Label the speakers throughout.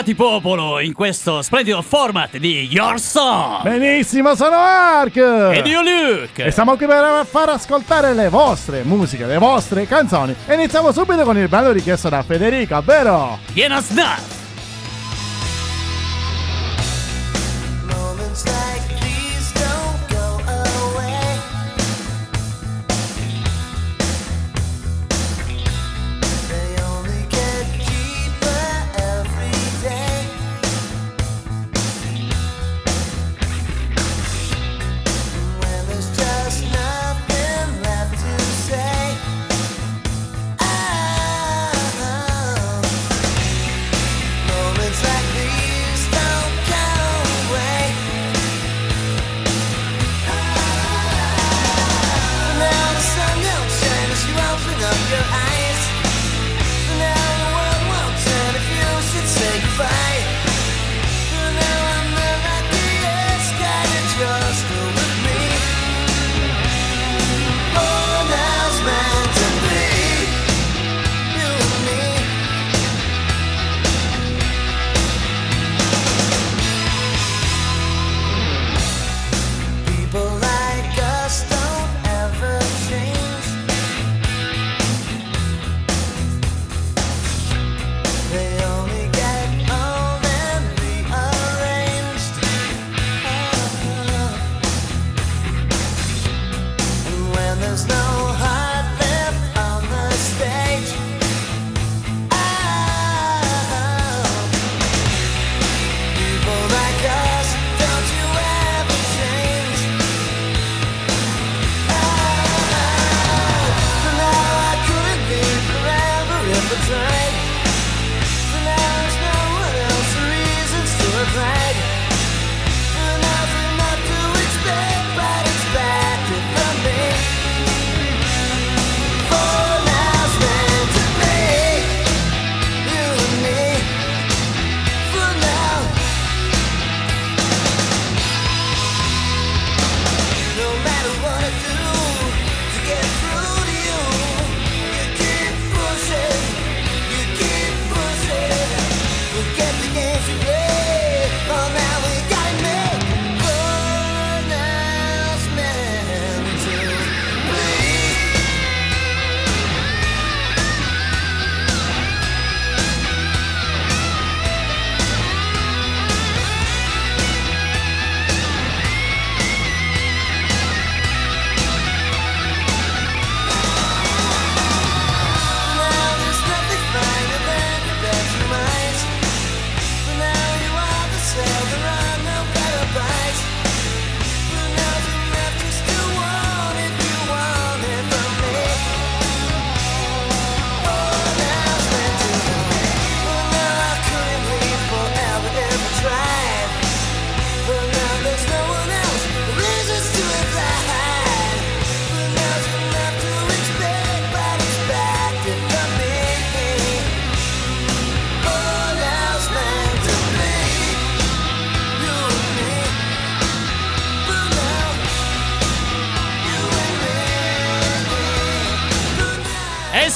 Speaker 1: Bentornati popolo in questo splendido format di Your Song
Speaker 2: Benissimo, sono Ark!
Speaker 1: ed io Luke.
Speaker 2: E siamo qui per far ascoltare le vostre musiche, le vostre canzoni. E iniziamo subito con il brano richiesto da Federica, ovvero...
Speaker 1: Piena Snuff.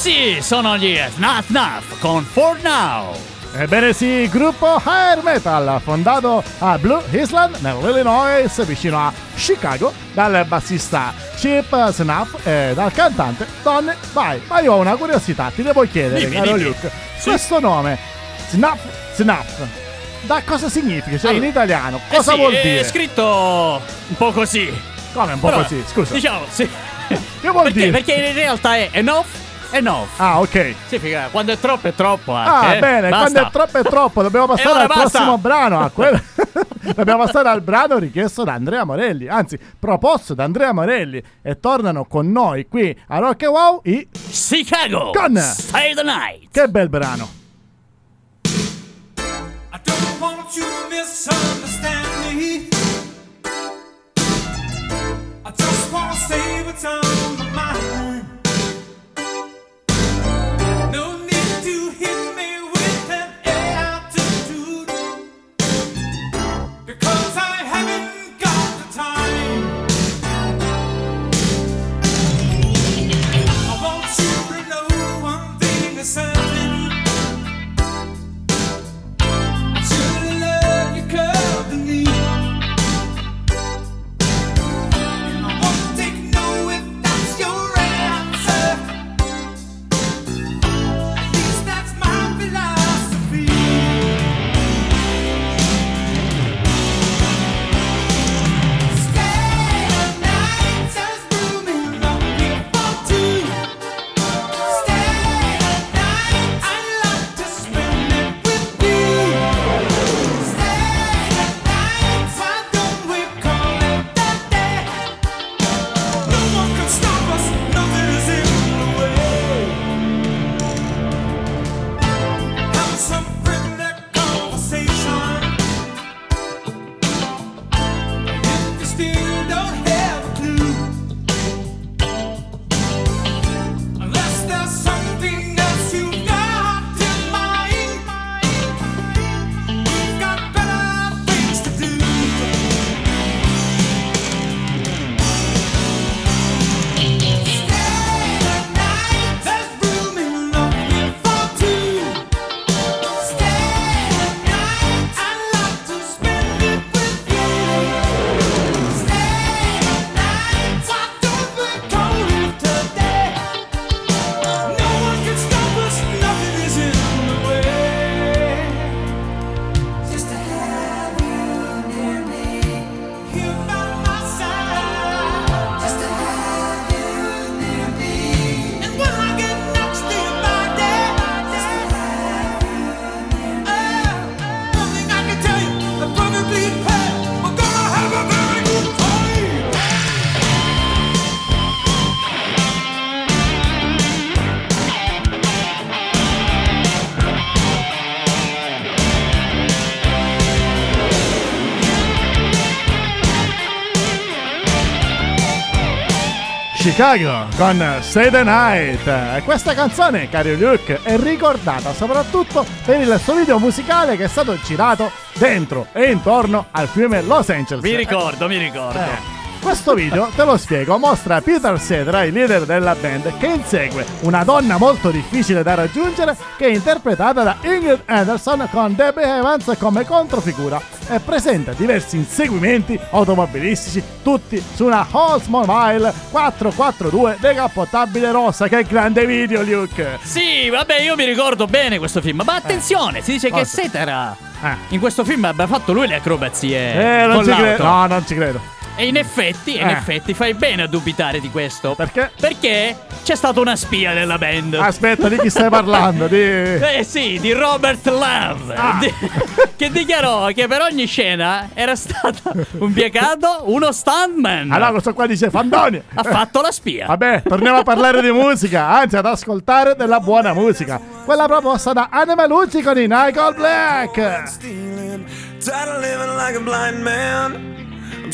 Speaker 1: Sì, sono gli Snuff Snuff con For Now.
Speaker 2: Ebbene sì, gruppo Hair Metal, fondato a Blue Island, nell'Illinois, vicino a Chicago, dal bassista Chip Snuff e dal cantante Don Vai. Ma io ho una curiosità, ti devo chiedere,
Speaker 1: Dimmi,
Speaker 2: caro
Speaker 1: dimmi.
Speaker 2: Luke,
Speaker 1: Sì.
Speaker 2: questo nome, Snuff Snuff, da cosa significa? Cioè, in
Speaker 1: Allora,
Speaker 2: italiano,
Speaker 1: Eh
Speaker 2: cosa
Speaker 1: sì,
Speaker 2: vuol
Speaker 1: È
Speaker 2: dire?
Speaker 1: scritto un po' così.
Speaker 2: Come un po'
Speaker 1: Però,
Speaker 2: così, scusa.
Speaker 1: Diciamo, sì.
Speaker 2: Che vuol
Speaker 1: perché,
Speaker 2: dire?
Speaker 1: perché in realtà è enough, enough.
Speaker 2: Ah, ok.
Speaker 1: Significa quando è troppo è troppo.
Speaker 2: Ah,
Speaker 1: Anche, eh.
Speaker 2: bene,
Speaker 1: Basta.
Speaker 2: quando è troppo è troppo, dobbiamo passare al
Speaker 1: basta.
Speaker 2: prossimo brano. A quello... dobbiamo passare al brano richiesto da Andrea Morelli, anzi, proposto da Andrea Morelli. E tornano con noi qui a Rock and Wow i...
Speaker 1: Chicago.
Speaker 2: Con-
Speaker 1: Stay the night.
Speaker 2: Che bel brano.
Speaker 3: I don't want you to misunderstand me. I just want to say what's on my mind.
Speaker 2: Chicago con Stay the Night. E questa canzone, caro Luke, è ricordata soprattutto per il suo video musicale che è stato girato dentro e intorno al fiume Los Angeles.
Speaker 4: Mi ricordo, mi ricordo.
Speaker 2: Eh, Questo video, te lo spiego, mostra Peter Cedra, il leader della band, che insegue una donna molto difficile da raggiungere che è interpretata da Ingrid Anderson con Debbie Evans come controfigura e presenta diversi inseguimenti automobilistici tutti su una Oldsmobile 442 decapottabile rossa. Che grande video, Luke!
Speaker 4: Sì, vabbè, io mi ricordo bene questo film. Ma attenzione, si dice che
Speaker 2: Cosa?
Speaker 4: Setera
Speaker 2: Eh.
Speaker 4: in questo film abbia fatto lui le acrobazie
Speaker 2: Eh, non ci credo. No, non ci credo.
Speaker 4: E in effetti, in
Speaker 2: Eh.
Speaker 4: effetti fai bene a dubitare di questo.
Speaker 2: Perché?
Speaker 4: Perché c'è stata una spia nella band.
Speaker 2: Aspetta, di chi stai parlando? Di...
Speaker 4: Eh sì, di Robert Love,
Speaker 2: Ah.
Speaker 4: di- che dichiarò che per ogni scena era stato impiegato uno stuntman.
Speaker 2: Allora, questo qua dice Fandoni.
Speaker 4: Ha fatto la spia.
Speaker 2: Vabbè, torniamo a parlare di musica, anzi ad ascoltare della buona musica. Quella proposta da Animalucci con i Nicole Black.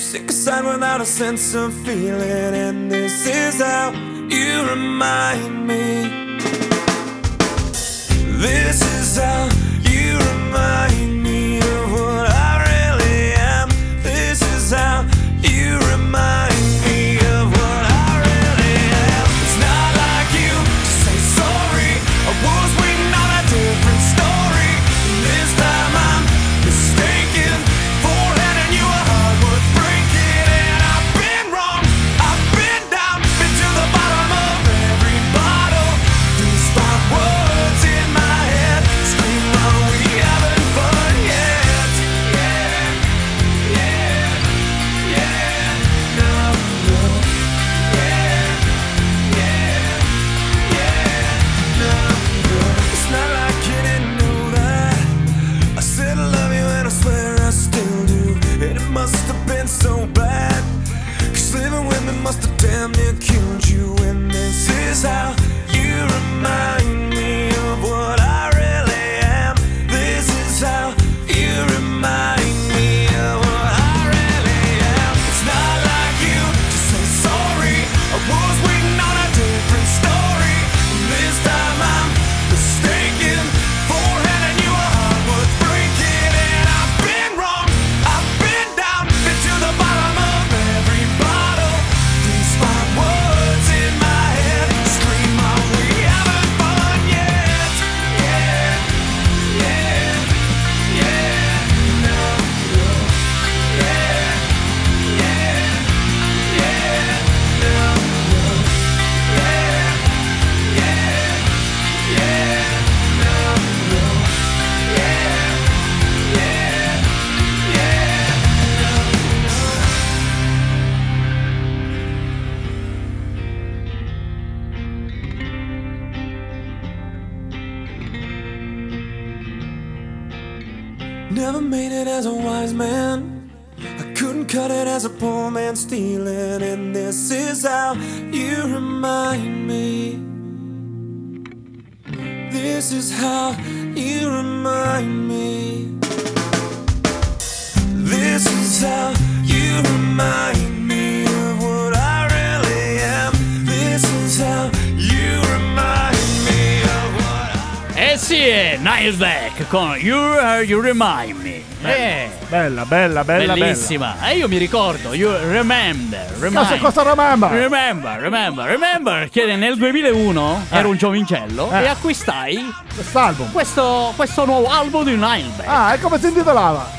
Speaker 5: Sick aside without a sense of feeling, and this is how you remind me. This is how you remind me wise man. I couldn't cut it as a poor man stealing. And this is how you remind me. This is how you remind me. This is how you remind me of what I really am. This is how you remind me of what I
Speaker 4: Eh sì, è Nickelback con You Are You Remind Me. Eh,
Speaker 2: Bella, bella, bella,
Speaker 4: bellissima. E io mi ricordo, You Remember,
Speaker 2: bella. Cosa, cosa remember?
Speaker 4: Remember, remember, remember che nel 2001 ero un giovincello
Speaker 2: Eh.
Speaker 4: e acquistai
Speaker 2: Quest'album.
Speaker 4: questo, questo nuovo album di Nickelback,
Speaker 2: Ah, e come si intitolava?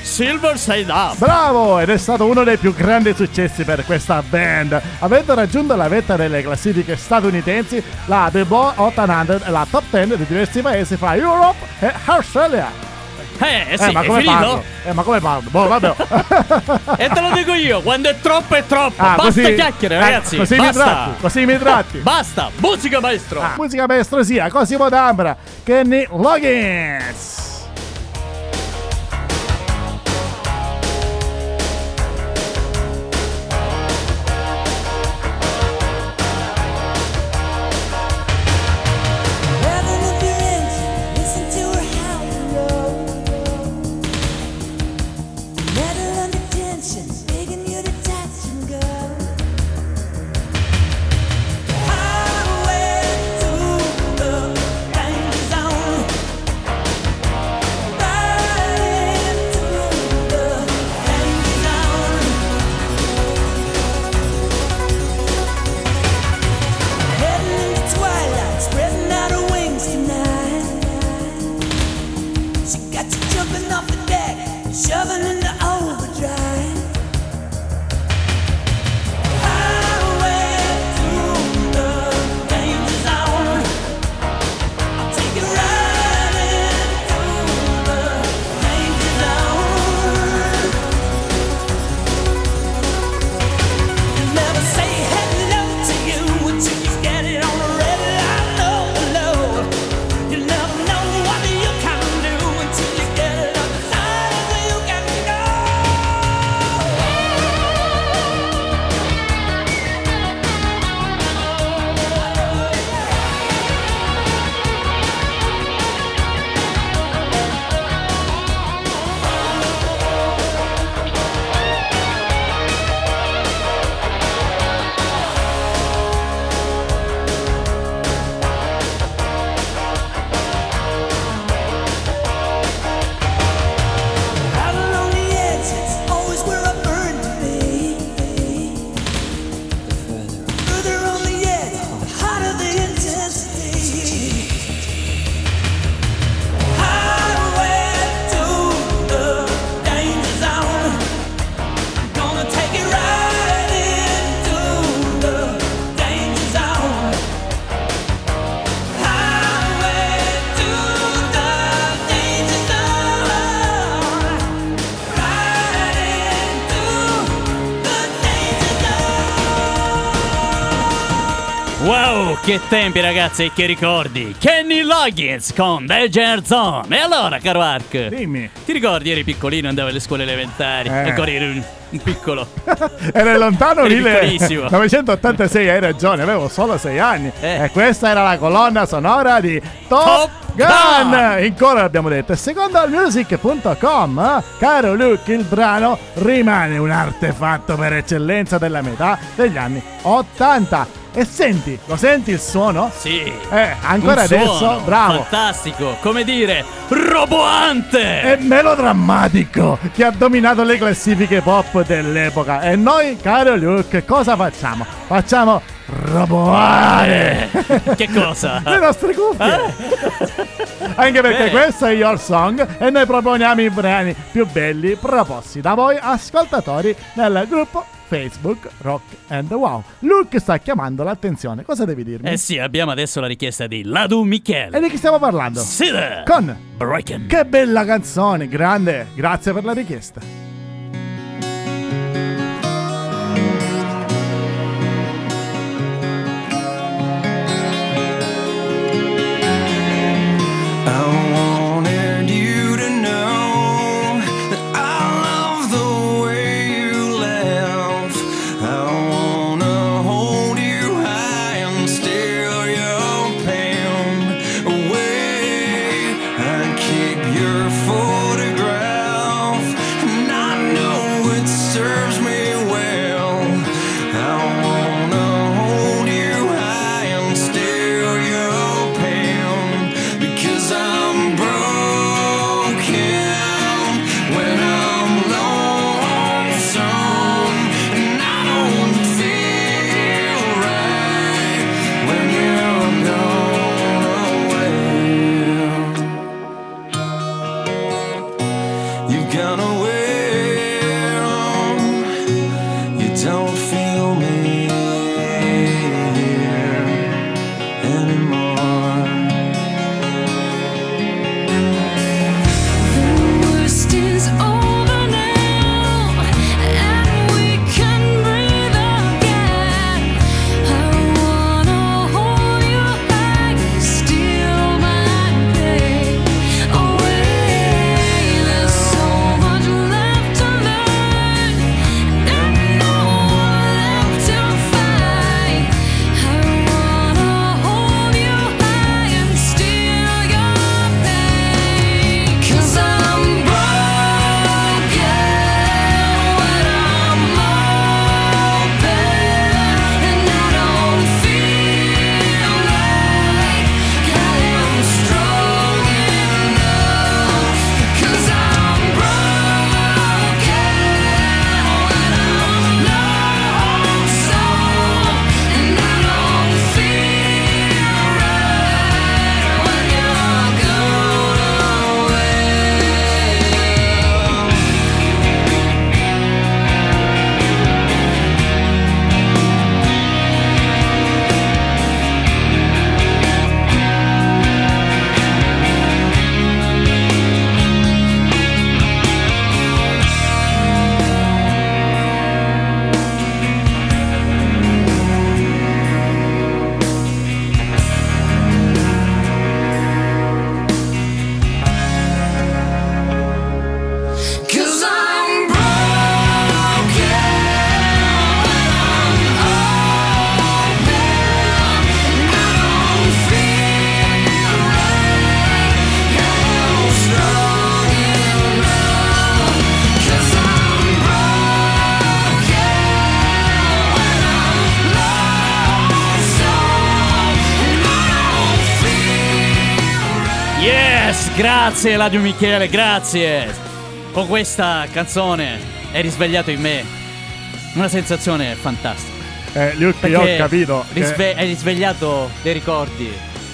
Speaker 4: Silver Side Up.
Speaker 2: Bravo! Ed è stato uno dei più grandi successi per questa band, avendo raggiunto la vetta delle classifiche statunitensi, la Billboard 800 e la top 10 di diversi paesi fra Europe e Australia.
Speaker 4: Eh, sì,
Speaker 2: eh, ma come parlo? Eh, ma come parlo? Boh, vabbè.
Speaker 4: E te lo dico io, quando è troppo è troppo.
Speaker 2: Ah,
Speaker 4: Basta
Speaker 2: così-
Speaker 4: chiacchiere,
Speaker 2: eh,
Speaker 4: ragazzi.
Speaker 2: così mi
Speaker 4: basta.
Speaker 2: tratti, così mi tratti.
Speaker 4: Basta, musica maestro.
Speaker 2: Ah, musica maestrosia, Cosimo D'Ambra, Kenny Loggins.
Speaker 4: Che tempi ragazzi e che ricordi! Kenny Loggins con Danger Zone. E allora, caro Ark,
Speaker 2: Dimmi.
Speaker 4: ti ricordi eri piccolino, andavi alle scuole elementari,
Speaker 2: Eh.
Speaker 4: ancora eri un, un piccolo.
Speaker 2: Era lontano
Speaker 4: Eri piccolissimo.
Speaker 2: 1986, hai ragione, avevo solo 6 anni.
Speaker 4: Eh.
Speaker 2: E questa era la colonna sonora di Top,
Speaker 4: Top
Speaker 2: Gun.
Speaker 4: Gun.
Speaker 2: In coro l'abbiamo detto. Secondo allmusic.com, eh, caro Luke, il brano rimane un artefatto per eccellenza della metà degli anni 80. E senti, lo senti il suono?
Speaker 4: Sì.
Speaker 2: Eh, ancora adesso,
Speaker 4: suono
Speaker 2: bravo.
Speaker 4: Fantastico, come dire, roboante.
Speaker 2: È melodrammatico che ha dominato le classifiche pop dell'epoca. E noi, caro Luke, cosa facciamo? Facciamo roboare
Speaker 4: che cosa?
Speaker 2: le nostre cuffie. Anche perché
Speaker 4: Bene.
Speaker 2: questo è Your Song e noi proponiamo i brani più belli proposti da voi ascoltatori nel gruppo Facebook Rock and Wow. Luke sta chiamando l'attenzione. Cosa devi dirmi?
Speaker 4: Eh sì, abbiamo adesso la richiesta di Ladu
Speaker 2: E
Speaker 4: Michele.
Speaker 2: di chi stiamo parlando?
Speaker 4: Sida.
Speaker 2: Con
Speaker 4: Breaking.
Speaker 2: Che bella canzone, grande. Grazie per la richiesta.
Speaker 4: Grazie Ladio Michele, grazie. Con questa canzone hai risvegliato in me una sensazione fantastica.
Speaker 2: Eh, Luke, io ho capito. che-
Speaker 4: risve- hai risvegliato dei ricordi.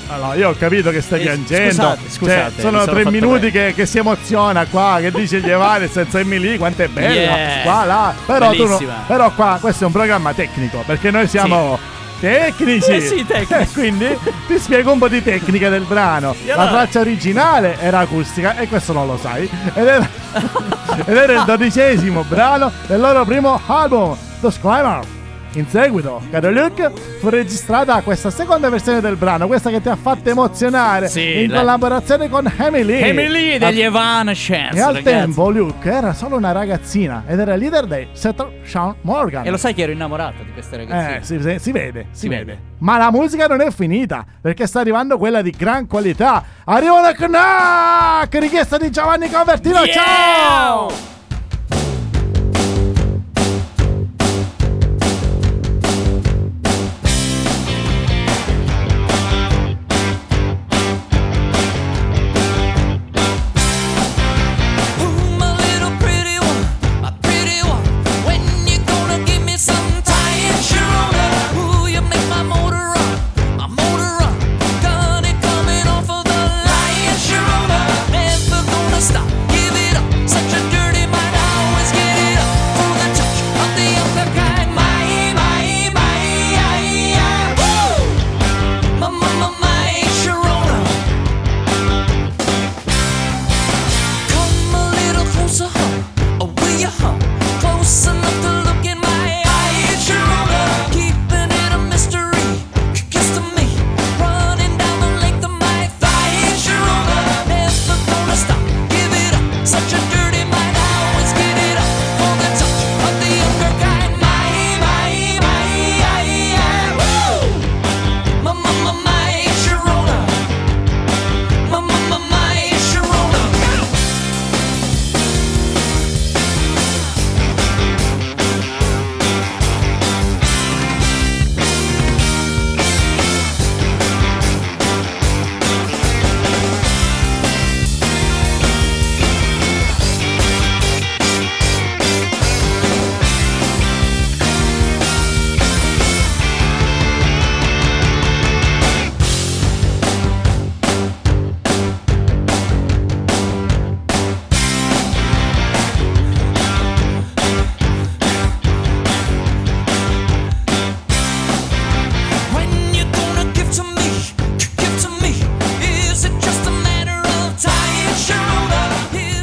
Speaker 2: Allora, io ho capito che stai
Speaker 4: Eh,
Speaker 2: piangendo.
Speaker 4: scusate,
Speaker 2: Cioè,
Speaker 4: scusate, mi
Speaker 2: sono tre minuti che, che si emoziona qua, che dice gli evani senza Emily, quanto è bella.
Speaker 4: Yeah.
Speaker 2: Qua, là. Però, tu però qua questo è un programma tecnico, perché noi siamo tecnici.
Speaker 4: Eh sì, tecnici.
Speaker 2: E quindi ti spiego un po' di tecnica del brano. La traccia originale era acustica e questo non lo sai. Ed era, ed era il dodicesimo brano del loro primo album, The Screamer. In seguito, caro Luke, fu registrata questa seconda versione del brano, questa che ti ha fatto emozionare,
Speaker 4: Sì,
Speaker 2: in
Speaker 4: la-
Speaker 2: collaborazione con Emily.
Speaker 4: Emily degli Evanescence,
Speaker 2: E al
Speaker 4: ragazzi.
Speaker 2: tempo Luke era solo una ragazzina ed era il leader dei Settle Sean Morgan.
Speaker 4: E lo sai che ero innamorato di queste ragazzine.
Speaker 2: Eh, si, si- si vede, si,
Speaker 4: Si
Speaker 2: vede.
Speaker 4: vede.
Speaker 2: Ma la musica non è finita, perché sta arrivando quella di gran qualità. Arriva una Knack! Richiesta di Giovanni Convertino,
Speaker 4: Yeah!
Speaker 2: ciao!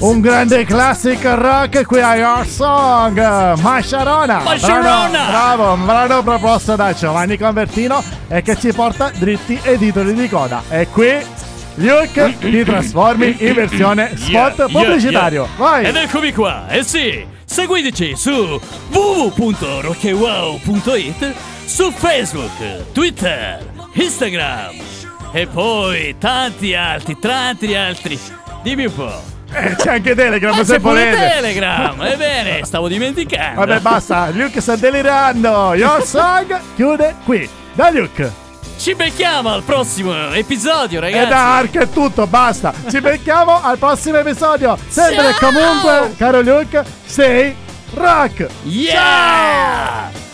Speaker 2: Un grande classic rock qui a Your Song, My Sharona. Bravo, un brano proposto da Giovanni Convertino e che ci porta dritti ai titoli di coda. E qui Luke ti trasformi in versione spot pubblicitario. Vai!
Speaker 4: Ed eccomi qua, eh sì, seguiteci su www.rockewow.it, su Facebook, Twitter, Instagram e poi tanti altri, tanti altri. Dimmi un po'.
Speaker 2: Eh, c'è anche Telegram
Speaker 4: Ma
Speaker 2: se
Speaker 4: c'è
Speaker 2: volete.
Speaker 4: Telegram, ebbene, stavo dimenticando.
Speaker 2: Vabbè, basta. Luke sta delirando. Your Song chiude qui. Da Luke.
Speaker 4: Ci becchiamo al prossimo episodio,
Speaker 2: E
Speaker 4: ragazzi.
Speaker 2: da Ark è tutto, basta. Ci becchiamo al prossimo episodio. Sempre e
Speaker 4: Ciao!
Speaker 2: comunque, caro Luke, sei rock.
Speaker 4: Yeah!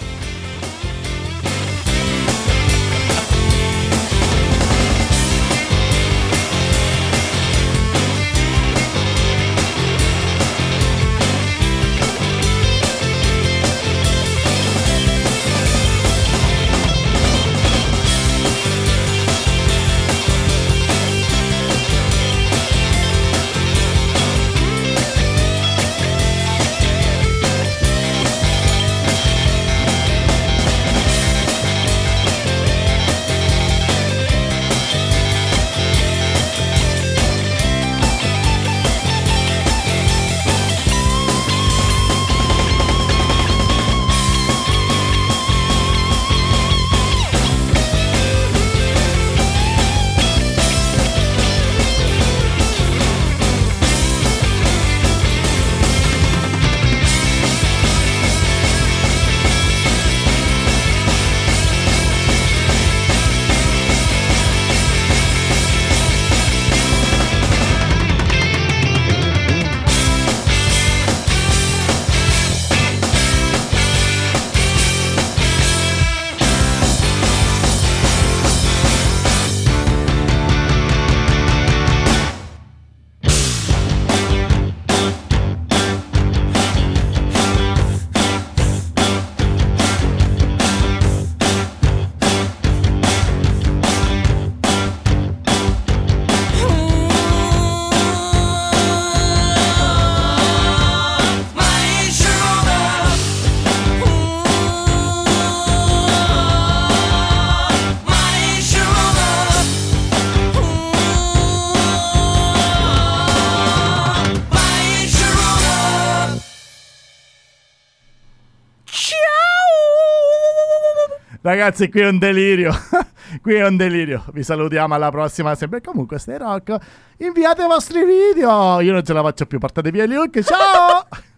Speaker 2: Ragazzi, qui è un delirio. qui è un delirio. Vi salutiamo alla prossima. Sempre comunque, stay rock. Inviate i vostri video. Io non ce la faccio più. Portate via Luke. Ciao!